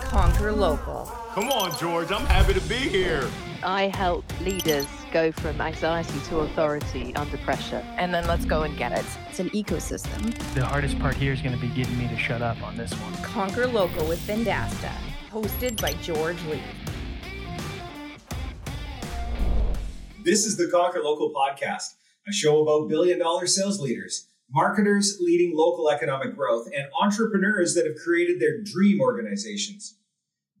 Conquer local. Come on, George. I'm happy to be here. I help leaders go from anxiety to authority under pressure. And then let's go and get it. It's an ecosystem. The hardest part here is going to be getting me to shut up on this one. Conquer local with Vendasta, hosted by George Leith. This is the Conquer Local podcast, a show about billion dollar sales leaders, marketers leading local economic growth, and entrepreneurs that have created their dream organizations.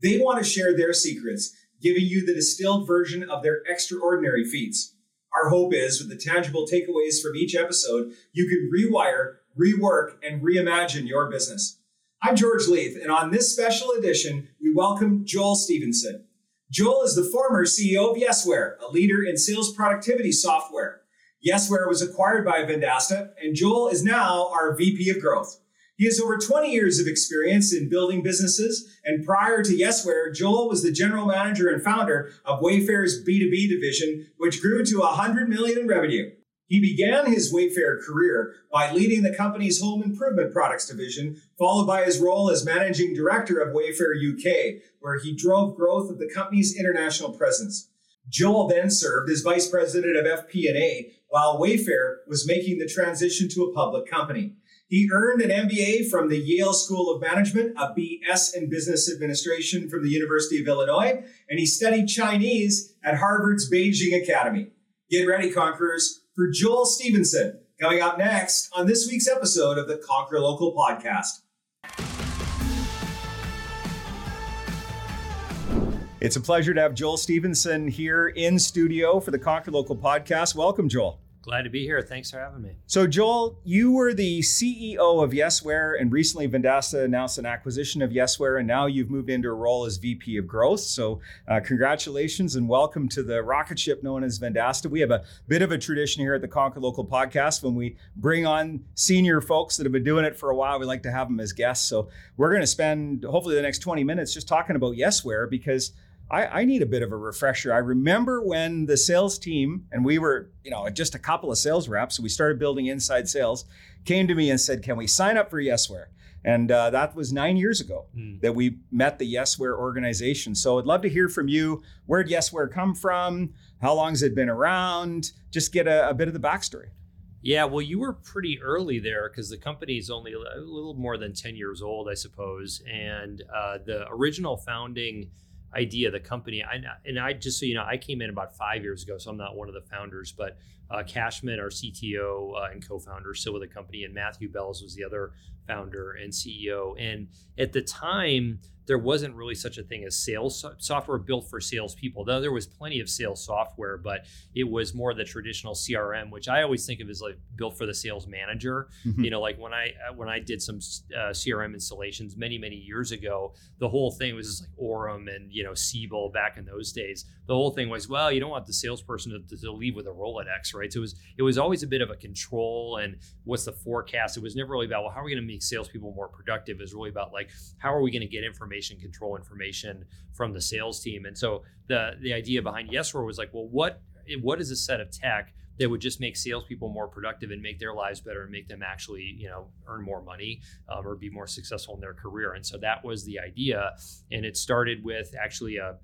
They want to share their secrets, giving you the distilled version of their extraordinary feats. Our hope is, with the tangible takeaways from each episode, you can rewire, rework, and reimagine your business. I'm George Leith, and on this special edition, we welcome Joel Stevenson. Joel is the former CEO of Yesware, a leader in sales productivity software. Yesware was acquired by Vendasta, and Joel is now our VP of Growth. He has over 20 years of experience in building businesses, and prior to Yesware, Joel was the general manager and founder of Wayfair's B2B division, which grew to 100 million in revenue. He began his Wayfair career by leading the company's home improvement products division, followed by his role as managing director of Wayfair UK, where he drove growth of the company's international presence. Joel then served as vice president of FP&A while Wayfair was making the transition to a public company. He earned an MBA from the Yale School of Management, a BS in Business Administration from the University of Illinois, and he studied Chinese at Harvard's Beijing Academy. Get ready, conquerors, for Joel Stevenson coming up next on this week's episode of the Conquer Local podcast. It's a pleasure to have Joel Stevenson here in studio for the Conquer Local podcast. Welcome, Joel. Glad to be here. Thanks for having me. So, Joel, you were the CEO of Yesware, and recently Vendasta announced an acquisition of Yesware, and now you've moved into a role as VP of Growth. So, uh, congratulations and welcome to the rocket ship known as Vendasta. We have a bit of a tradition here at the Conquer Local podcast. When we bring on senior folks that have been doing it for a while, we like to have them as guests. So, we're going to spend hopefully the next 20 minutes just talking about Yesware because I, I, need a bit of a refresher. I remember when the sales team, and we were, you know, just a couple of sales reps, so we started building inside sales, came to me and said, Can we sign up for Yesware? And uh, that was nine years ago mm. that we met the Yesware organization. So I'd love to hear from you. Where'd Yesware come from? How long has it been around? Just get a, a bit of the backstory. Yeah, well, you were pretty early there because the company is only a little more than 10 years old, I suppose. And uh, the original founding idea, the company. I, and I just so you know, I came in about five years ago, so I'm not one of the founders, but uh, Cashman, our CTO uh, and co-founder, still with the company, and Matthew Bellows was the other founder and CEO. And at the time, there wasn't really such a thing as sales software built for salespeople. Though there was plenty of sales software, but it was more the traditional CRM, which I always think of as like built for the sales manager. Mm-hmm. You know, like when I uh, when I did some uh, CRM installations many many years ago, the whole thing was just like Orem and you know Siebel back in those days. The whole thing was well, you don't want the salesperson to, to leave with a Rolodex, right? So it was it was always a bit of a control and what's the forecast. It was never really about well, how are we going to make salespeople more productive? It was really about like how are we going to get information control information from the sales team. And so the the idea behind Yesware was like, well, what what is a set of tech that would just make salespeople more productive and make their lives better and make them actually, you know, earn more money um, or be more successful in their career. And so that was the idea. And it started with actually a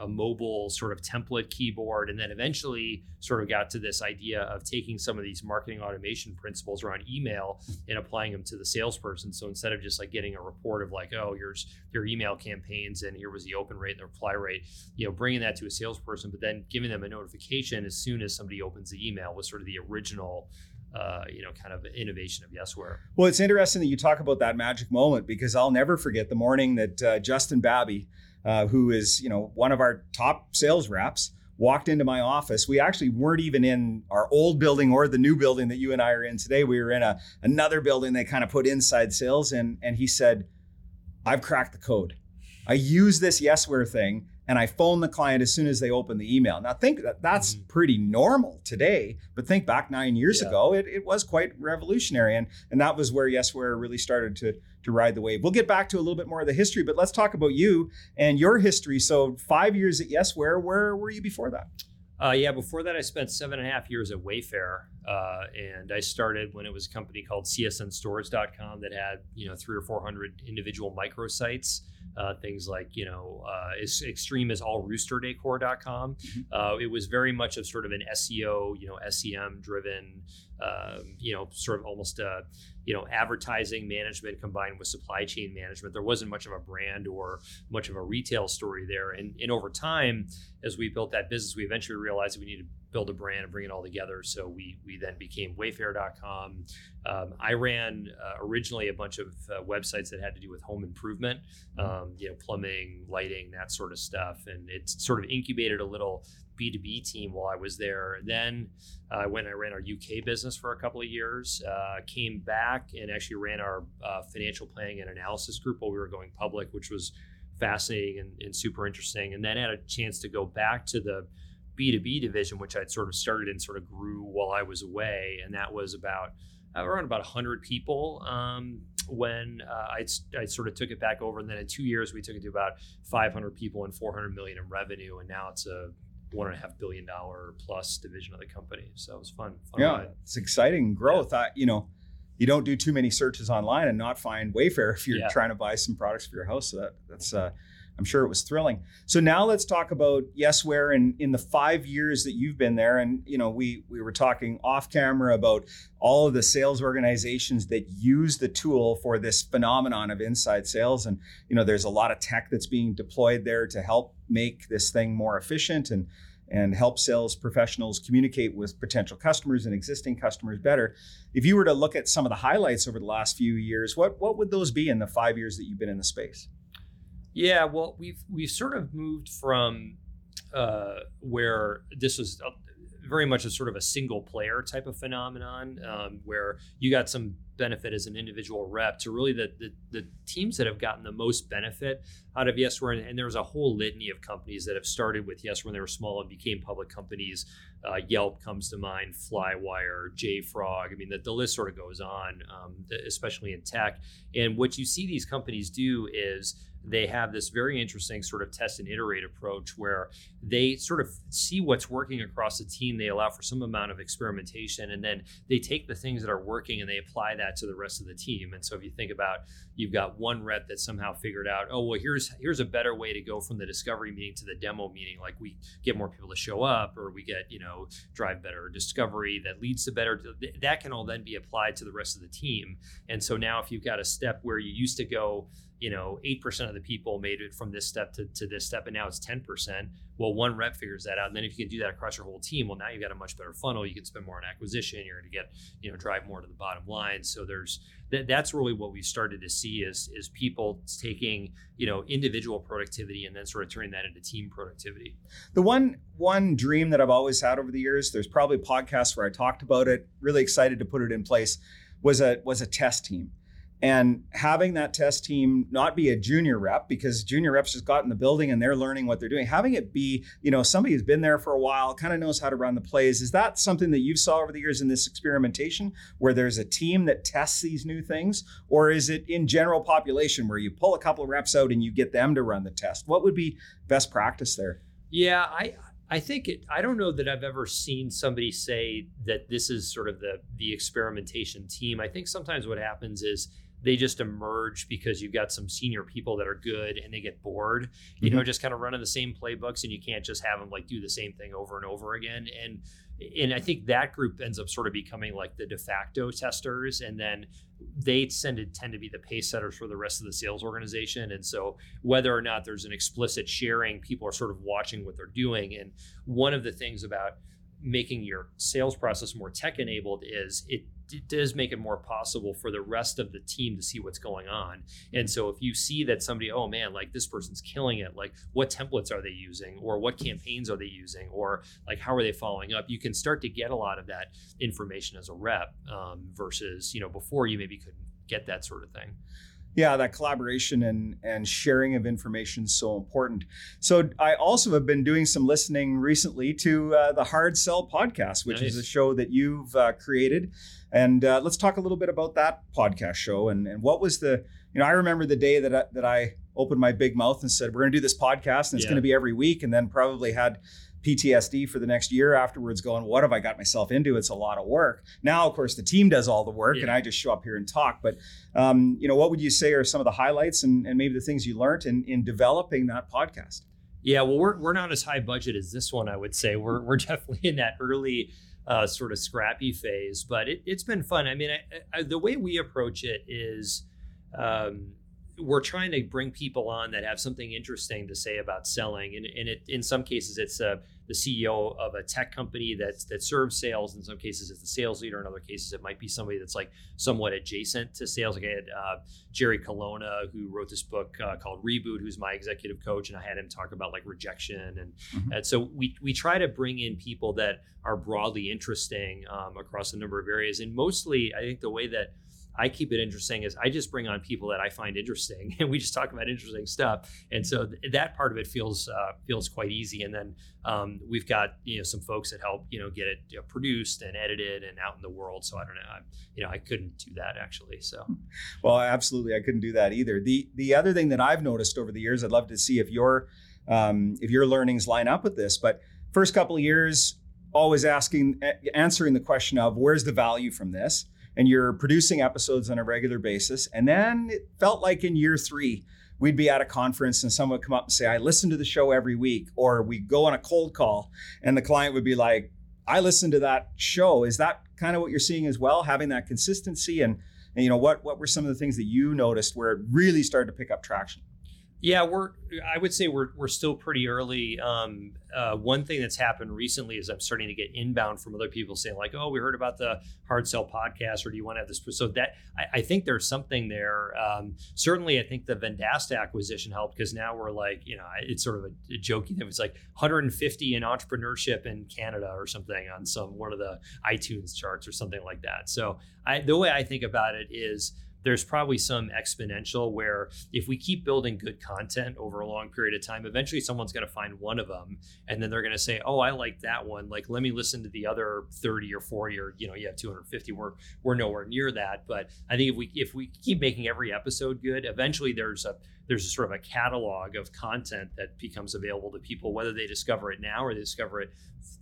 a, mobile sort of template keyboard, and then eventually sort of got to this idea of taking some of these marketing automation principles around email and applying them to the salesperson. So instead of just like getting a report of like, oh, here's your email campaigns and here was the open rate and the reply rate, you know, bringing that to a salesperson, but then giving them a notification as soon as somebody opens the email was sort of the original uh, you know, kind of innovation of Yesware. Well, it's interesting that you talk about that magic moment because I'll never forget the morning that uh, Justin Babby, uh, who is you know one of our top sales reps, walked into my office. We actually weren't even in our old building or the new building that you and I are in today. We were in a another building they kind of put inside sales, and and he said, "I've cracked the code. I use this Yesware thing." and I phone the client as soon as they open the email. Now, think that that's mm-hmm. pretty normal today, but think back nine years yeah. ago, it, it was quite revolutionary. And, and that was where Yesware really started to, to ride the wave. We'll get back to a little bit more of the history, but let's talk about you and your history. So, five years at Yesware, where were you before that? Uh, yeah, before that, I spent seven and a half years at Wayfair, uh, and I started when it was a company called CSNStores.com that had you know three or four hundred individual microsites uh, things like you know uh, as extreme as allroosterdecor.com. Mm-hmm. Uh, it was very much of sort of an SEO, you know, SEM driven, um, you know, sort of almost a you know advertising management combined with supply chain management. There wasn't much of a brand or much of a retail story there, and and over time, as we built that business, we eventually realized we needed to build a brand and bring it all together. So we we then became Wayfair.com. Um, I ran uh, originally a bunch of uh, websites that had to do with home improvement, um, you know, plumbing, lighting, that sort of stuff, and it sort of incubated a little B2B team while I was there. Then uh, when I ran our UK business for a couple of years, uh, came back and actually ran our uh, financial planning and analysis group while we were going public, which was fascinating and, and super interesting. And then had a chance to go back to the B2B division, which I'd sort of started and sort of grew while I was away. And that was about uh, around about 100 people um, when uh, I, I sort of took it back over. And then in two years, we took it to about 500 people and 400 million in revenue. And now it's a one and a half billion dollar plus division of the company. So it was fun. fun yeah, ride. it's exciting growth. I, you know, you don't do too many searches online and not find Wayfair if you're Yeah. trying to buy some products for your house. So that that's uh, I'm sure it was thrilling. So now let's talk about Yesware and in the five years that you've been there. And you know, we we were talking off camera about all of the sales organizations that use the tool for this phenomenon of inside sales. And you know, there's a lot of tech that's being deployed there to help make this thing more efficient and and help sales professionals communicate with potential customers and existing customers better. If you were to look at some of the highlights over the last few years, what what would those be in the five years that you've been in the space? Yeah, well, we've we've sort of moved from uh, where this was a, very much a sort of a single player type of phenomenon, um, where you got some benefit as an individual rep, to really the, the the teams that have gotten the most benefit out of Yesware, and, and there's a whole litany of companies that have started with Yes when they were small and became public companies. Uh, Yelp comes to mind, Flywire, JFrog. I mean, the, the list sort of goes on, um, especially in tech. And what you see these companies do is they have this very interesting sort of test and iterate approach where they sort of see what's working across the team. They allow for some amount of experimentation, and then they take the things that are working and they apply that to the rest of the team. And so if you think about you've got one rep that somehow figured out, oh well, here's here's a better way to go from the discovery meeting to the demo meeting. Like we get more people to show up, or we get you know drive better discovery that leads to better. That can all then be applied to the rest of the team. And so now if you've got a step where you used to go you know, 8% of the people made it from this step to, to this step, and now it's 10%. Well, one rep figures that out. And then if you can do that across your whole team, well, now you've got a much better funnel. You can spend more on acquisition. You're going to get, you know, drive more to the bottom line. So there's, that, that's really what we started to see is, is people taking, you know, individual productivity and then sort of turning that into team productivity. The one one dream that I've always had over the years, there's probably podcasts where I talked about it, really excited to put it in place, was a was a test team. And having that test team not be a junior rep because junior reps just got in the building and they're learning what they're doing. Having it be, you know, somebody who's been there for a while, kind of knows how to run the plays. Is that something that you've saw over the years in this experimentation where there's a team that tests these new things? Or is it in general population where you pull a couple of reps out and you get them to run the test? What would be best practice there? Yeah, I I think it. I don't know that I've ever seen somebody say that this is sort of the the experimentation team. I think sometimes what happens is they just emerge because you've got some senior people that are good and they get bored, you know, mm-hmm. just kind of running the same playbooks, and you can't just have them like do the same thing over and over again. And and I think that group ends up sort of becoming like the de facto testers, and then they tend to tend to be the pace setters for the rest of the sales organization. And so whether or not there's an explicit sharing, people are sort of watching what they're doing. And one of the things about making your sales process more tech enabled is it, it does make it more possible for the rest of the team to see what's going on. And so if you see that somebody, oh man, like this person's killing it, like what templates are they using or what campaigns are they using or like how are they following up, you can start to get a lot of that information as a rep um, versus, you know, before you maybe couldn't get that sort of thing. Yeah, that collaboration and and sharing of information is so important. So I also have been doing some listening recently to uh, the Hard Sell podcast, which is a show that you've uh, created. And uh, let's talk a little bit about that podcast show and and what was the you know I remember the day that I, that I opened my big mouth and said, "We're going to do this podcast, and it's Yeah. going to be every week," and then probably had PTSD for the next year afterwards, going, "What have I got myself into? It's a lot of work." Now, of course, the team does all the work, and I just show up here and talk. But um, you know, what would you say are some of the highlights and, and maybe the things you learned in in developing that podcast? Yeah, well, we're we're not as high budget as this one. I would say we're we're definitely in that early uh, sort of scrappy phase, but it, it's been fun. I mean, I, I, the way we approach it is. Um, we're trying to bring people on that have something interesting to say about selling, and, and it, in some cases, it's uh, the CEO of a tech company that that serves sales. In some cases, it's the sales leader. In other cases, it might be somebody that's like somewhat adjacent to sales. Like I had uh, Jerry Colonna, who wrote this book uh, called Reboot, who's my executive coach, and I had him talk about like rejection, and, Mhm. and so we we try to bring in people that are broadly interesting um, across a number of areas, and mostly I think the way that I keep it interesting is I just bring on people that I find interesting, and we just talk about interesting stuff. And so th- that part of it feels uh, feels quite easy. And then um, we've got you know some folks that help you know get it you know, produced and edited and out in the world. So I don't know, I, you know, I couldn't do that actually. So Well, absolutely, I couldn't do that either. the The other thing that I've noticed over the years, I'd love to see if your um, if your learnings line up with this. But first couple of years, always asking, answering the question of where's the value from this, and you're producing episodes on a regular basis. And then it felt like in year three, we'd be at a conference and someone would come up and say, "I listen to the show every week," or we go on a cold call, and the client would be like, "I listen to that show." Is that kind of what you're seeing as well, having that consistency and and you know what what were some of the things that you noticed where it really started to pick up traction? Yeah, we're. I would say we're we're still pretty early. Um, uh, one thing that's happened recently is I'm starting to get inbound from other people saying like, "Oh, we heard about the Hard Sell podcast, or do you want to have this?" So that I, I think there's something there. Um, certainly, I think the Vendasta acquisition helped because now we're like, you know, it's sort of a, a joking. It was like 150 in entrepreneurship in Canada or something on some one of the iTunes charts or something like that. So I, the way I think about it is there's probably some exponential where if we keep building good content over a long period of time, eventually someone's going to find one of them and then they're going to say, "Oh, I like that one. Like let me listen to the other 30 or 40 or you know, you have 250. We're we're nowhere near that, but I think if we if we keep making every episode good, eventually there's a there's a sort of a catalog of content that becomes available to people whether they discover it now or they discover it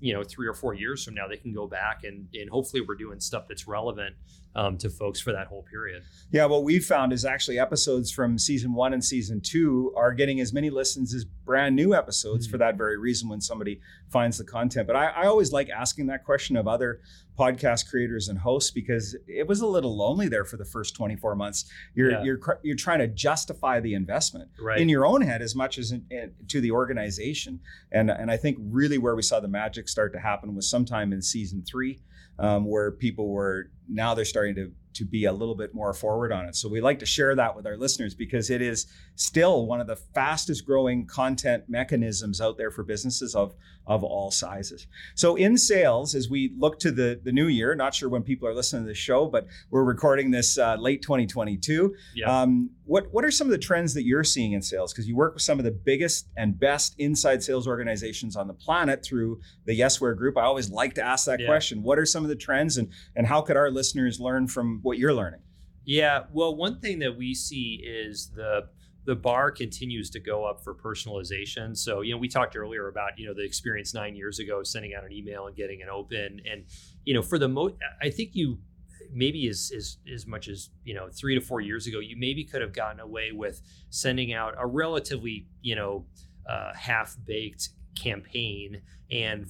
you know 3 or 4 years from now they can go back and and hopefully we're doing stuff that's relevant um, to folks for that whole period. Yeah, what we've found is actually episodes from season one and season two are getting as many listens as brand new episodes for that very reason when somebody finds the content. But I, I always like asking that question of other podcast creators and hosts because it was a little lonely there for the first 24 months. You're Yeah. you're you're trying to justify the investment Right. in your own head as much as in, in- to the organization. And and I think really where we saw the magic start to happen was sometime in season three, um, where people were now they're starting to to be a little bit more forward on it. So we like to share that with our listeners because it is still one of the fastest growing content mechanisms out there for businesses of of all sizes. So in sales, as we look to the the new year, not sure when people are listening to this show, but we're recording this uh, late 2022. Yeah. Um, what what are some of the trends that you're seeing in sales? Because you work with some of the biggest and best inside sales organizations on the planet through the Yesware Group. I always like to ask that Yeah. question: What are some of the trends, and and how could our listeners learn from what you're learning? Yeah, well, one thing that we see is the the bar continues to go up for personalization. So, you know, we talked earlier about, you know, the experience 9 years ago sending out an email and getting an open and you know, for the most I think you maybe as, as as much as you know three to four years ago you maybe could have gotten away with sending out a relatively you know uh, half baked campaign and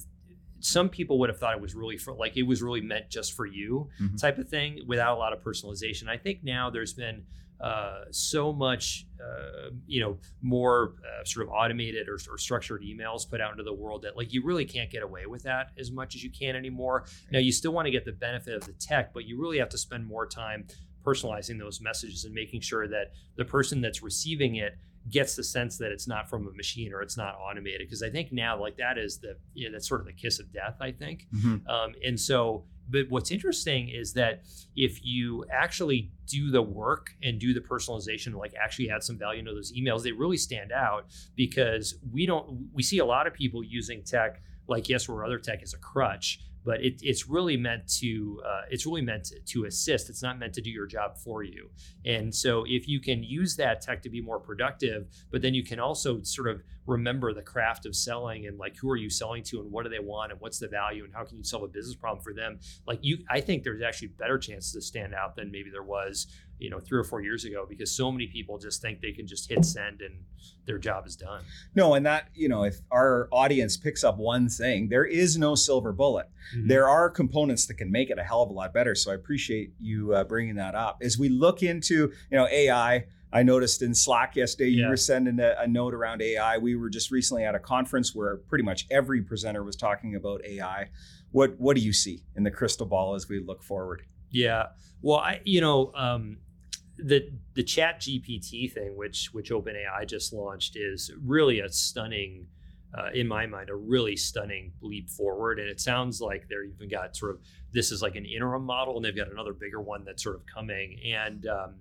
some people would have thought it was really for like it was really meant just for you Mhm. type of thing without a lot of personalization i think now there's been uh, so much, uh, you know, more uh, sort of automated or, or structured emails put out into the world that like you really can't get away with that as much as you can anymore. Now you still want to get the benefit of the tech, but you really have to spend more time personalizing those messages and making sure that the person that's receiving it gets the sense that it's not from a machine or it's not automated. Because I think now like that is the you know, that's sort of the kiss of death. I think. Um, and so, but what's interesting is that if you actually do the work and do the personalization, like actually add some value into those emails, they really stand out because we don't, we see a lot of people using tech like Yesware other tech as a crutch. But it, it's really meant to uh, it's really meant to, to assist. It's not meant to do your job for you. And so if you can use that tech to be more productive, but then you can also sort of remember the craft of selling and like who are you selling to and what do they want and what's the value and how can you solve a business problem for them. Like you, I think there's actually better chances to stand out than maybe there was you know three or four years ago because so many people just think they can just hit send and their job is done No, and that, you know, if our audience picks up one thing, there is no silver bullet. Mhm. There are components that can make it a hell of a lot better. So I appreciate you uh, bringing that up. As we look into, you know, AI, I noticed in Slack yesterday you were sending a, a note around AI. We were just recently at a conference where pretty much every presenter was talking about AI. What what do you see in the crystal ball as we look forward? Yeah. Well, I you know um, the the Chat GPT thing, which which OpenAI just launched, is really a stunning, uh, in my mind, a really stunning leap forward. And it sounds like they're even got sort of this is like an interim model, and they've got another bigger one that's sort of coming. And um,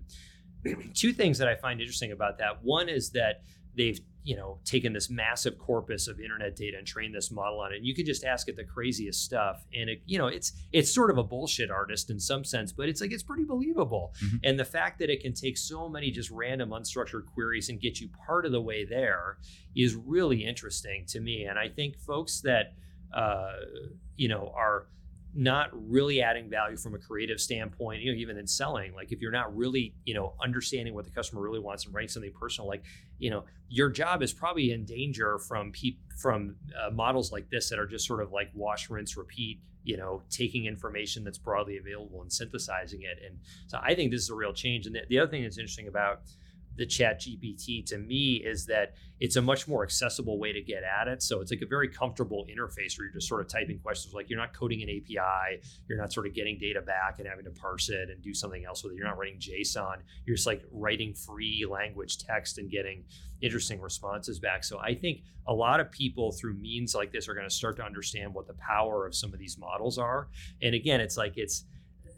two things that I find interesting about that. One is that they've you know taken this massive corpus of internet data and trained this model on it and you can just ask it the craziest stuff and it you know it's it's sort of a bullshit artist in some sense but it's like it's pretty believable Mhm. and the fact that it can take so many just random unstructured queries and get you part of the way there is really interesting to me and i think folks that uh, you know are not really adding value from a creative standpoint, you know, even in selling, like if you're not really, you know, understanding what the customer really wants and writing something personal, like, you know, your job is probably in danger from peop- from uh, models like this that are just sort of like wash, rinse, repeat, you know, taking information that's broadly available and synthesizing it. And so I think this is a real change. And the, the other thing that's interesting about the chat GPT to me is that it's a much more accessible way to get at it. So it's like a very comfortable interface where you're just sort of typing questions. Like you're not coding an API, you're not sort of getting data back and having to parse it and do something else with it. You're not writing JSON. You're just like writing free language text and getting interesting responses back. So I think a lot of people through means like this are going to start to understand what the power of some of these models are. And again, it's like it's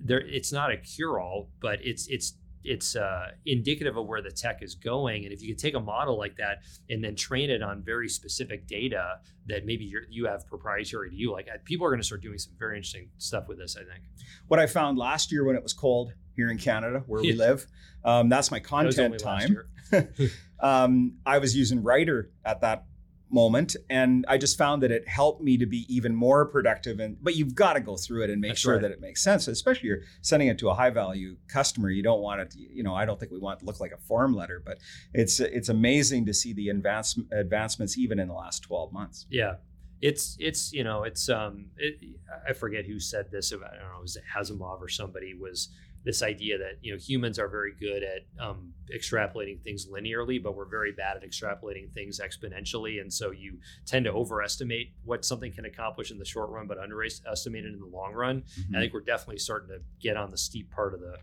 there. It's not a cure all, but it's it's it's uh, indicative of where the tech is going. And if you could take a model like that and then train it on very specific data that maybe you're, you have proprietary to you, like people are going to start doing some very interesting stuff with this. I think What I found last year when it was cold here in Canada, where we live, um, that's my content last time. um, I was using Writer at that moment, and I just found that it helped me to be even more productive. And but you've got to go through it and make That's sure right. that it makes sense. Especially you're sending it to a high value customer. You don't want it. To, you know, I don't think we want it to look like a form letter, but it's it's amazing to see the advance, advancements even in the last twelve months. Yeah. It's it's you know it's um it, I forget who said this about I don't know it was it Asimov or somebody was this idea that you know humans are very good at um, extrapolating things linearly, but we're very bad at extrapolating things exponentially, and so you tend to overestimate what something can accomplish in the short run, but underestimate it in the long run. Mm-hmm. I think we're definitely starting to get on the steep part of the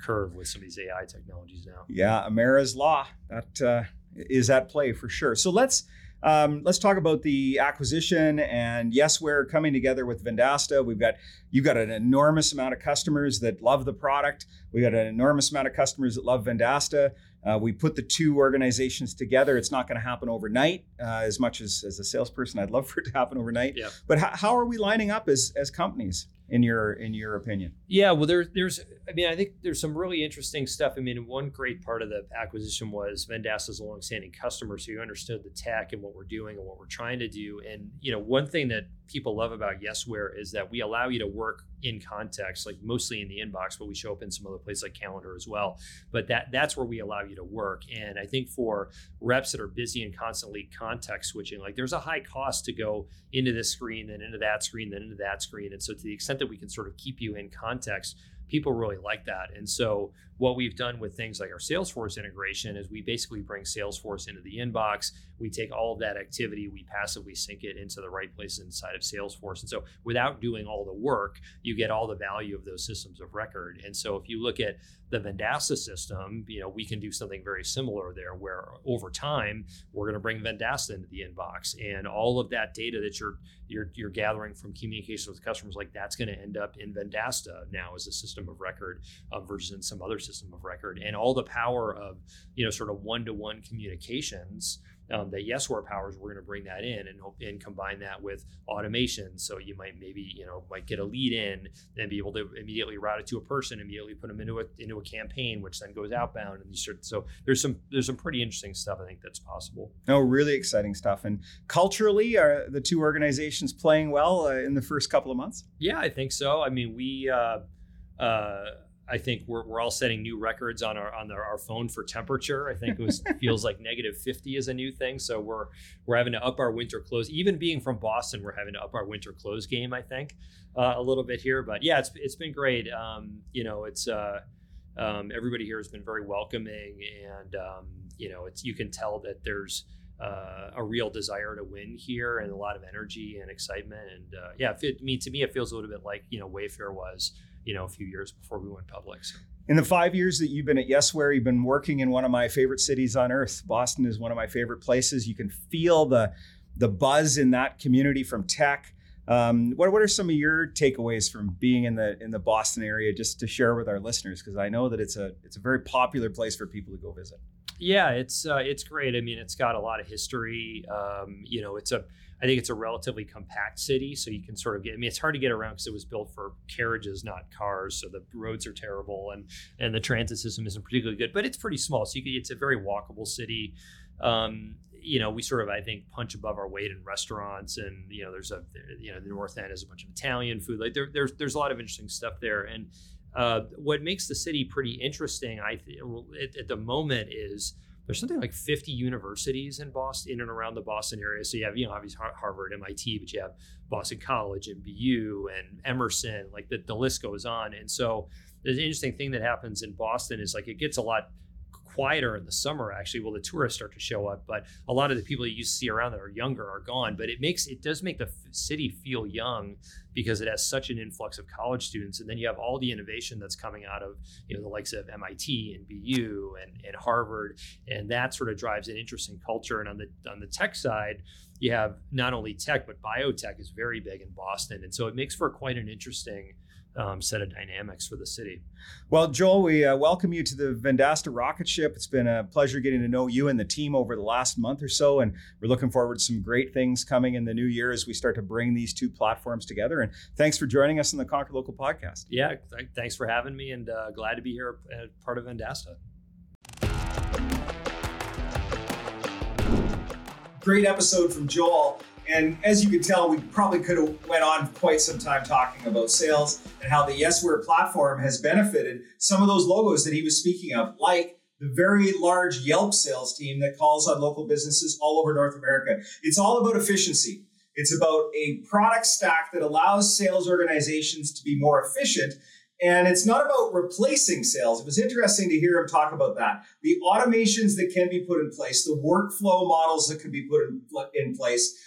curve with some of these AI technologies now. Yeah, Amara's law that uh, is at play for sure. So let's um, let's talk about the acquisition and yes, we're coming together with Vendasta. We've got you've got an enormous amount of customers that love the product. We've got an enormous amount of customers that love Vendasta. Uh, we put the two organizations together. It's not going to happen overnight. Uh, as much as as a salesperson, I'd love for it to happen overnight. Yeah. But how, how are we lining up as as companies in your in your opinion? Yeah, well, there, there's, I mean, I think there's some really interesting stuff. I mean, one great part of the acquisition was Vendasta's a longstanding customer, so you understood the tech and what we're doing and what we're trying to do. And you know, one thing that people love about Yesware is that we allow you to work in context, like mostly in the inbox, but we show up in some other places like Calendar as well. But that that's where we allow you to work. And I think for reps that are busy and constantly context switching, like there's a high cost to go into this screen, then into that screen, then into that screen. And so to the extent that we can sort of keep you in context, people really like that. And so what we've done with things like our Salesforce integration is we basically bring Salesforce into the inbox. We take all of that activity, we passively sync it into the right place inside of Salesforce. And so without doing all the work, you get all the value of those systems of record. And so if you look at the Vendasta system, you know, we can do something very similar there where over time we're going to bring Vendasta into the inbox and all of that data that you're you're you're gathering from communications with customers like that's going to end up in Vendasta now as a system of record uh, versus in some other system of record and all the power of you know sort of one-to-one communications um, that Yesware powers, we're going to bring that in and and combine that with automation. So you might maybe you know might get a lead in and be able to immediately route it to a person, immediately put them into a into a campaign, which then goes outbound. And you start, so there's some there's some pretty interesting stuff I think that's possible. No, really exciting stuff. And culturally, are the two organizations playing well uh, in the first couple of months? Yeah, I think so. I mean, we. Uh, uh, I think we're, we're all setting new records on our on our, our phone for temperature. I think it was feels like negative 50 is a new thing. So we're we're having to up our winter clothes. Even being from Boston, we're having to up our winter clothes game. I think uh, a little bit here, but yeah, it's it's been great. Um, you know, it's uh, um, everybody here has been very welcoming, and um, you know, it's you can tell that there's. Uh, a real desire to win here and a lot of energy and excitement and uh, yeah it, I mean to me it feels a little bit like you know Wayfair was you know a few years before we went public. So. In the five years that you've been at Yesware, you've been working in one of my favorite cities on earth. Boston is one of my favorite places. You can feel the the buzz in that community from tech. Um, what, what are some of your takeaways from being in the in the Boston area, just to share with our listeners? Because I know that it's a it's a very popular place for people to go visit. Yeah, it's uh, it's great. I mean, it's got a lot of history. Um, you know, it's a I think it's a relatively compact city, so you can sort of get. I mean, it's hard to get around because it was built for carriages, not cars. So the roads are terrible, and and the transit system isn't particularly good. But it's pretty small, so you can, it's a very walkable city. Um, you know, we sort of I think punch above our weight in restaurants, and you know, there's a you know the North End has a bunch of Italian food. Like there, there's there's a lot of interesting stuff there, and uh, what makes the city pretty interesting, I at, at the moment is there's something like 50 universities in Boston, in and around the Boston area. So you have, you know, obviously Harvard, MIT, but you have Boston College and BU and Emerson, like the, the list goes on. And so the interesting thing that happens in Boston is like it gets a lot quieter in the summer actually well the tourists start to show up but a lot of the people you see around that are younger are gone. But it makes it does make the city feel young because it has such an influx of college students. And then you have all the innovation that's coming out of you know the likes of MIT and BU and, and Harvard. And that sort of drives an interesting culture. And on the on the tech side you have not only tech but biotech is very big in Boston. And so it makes for quite an interesting um, set of dynamics for the city. Well, Joel, we uh, welcome you to the Vendasta rocket ship. It's been a pleasure getting to know you and the team over the last month or so, and we're looking forward to some great things coming in the new year as we start to bring these two platforms together. And thanks for joining us on the Conquer Local podcast. Yeah, th- thanks for having me, and uh, glad to be here, uh, part of Vendasta. Great episode from Joel. And as you can tell, we probably could have went on quite some time talking about sales and how the Yesware platform has benefited some of those logos that he was speaking of, like the very large Yelp sales team that calls on local businesses all over North America. It's all about efficiency. It's about a product stack that allows sales organizations to be more efficient. And it's not about replacing sales. It was interesting to hear him talk about that. The automations that can be put in place, the workflow models that can be put in, in place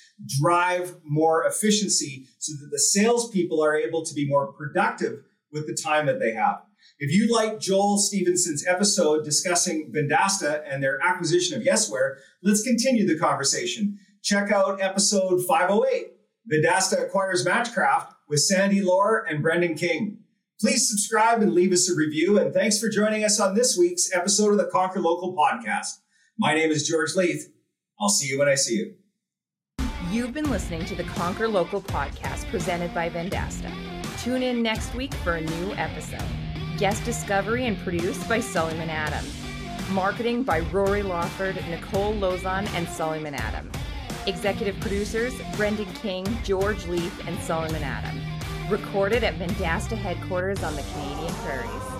drive more efficiency so that the salespeople are able to be more productive with the time that they have. If you like Joel Stevenson's episode discussing Vendasta and their acquisition of Yesware, let's continue the conversation. Check out episode 508, Vendasta acquires Matchcraft with Sandy Lohr and Brendan King. Please subscribe and leave us a review. And thanks for joining us on this week's episode of the Conquer Local podcast. My name is George Leith. I'll see you when I see you. You've been listening to the Conquer Local podcast presented by Vendasta. Tune in next week for a new episode. Guest discovery and produced by Sullivan Adam. Marketing by Rory Lawford, Nicole Lozon, and Sullivan Adam. Executive producers Brendan King, George Leith, and Sullivan Adam. Recorded at Vendasta headquarters on the Canadian Prairies.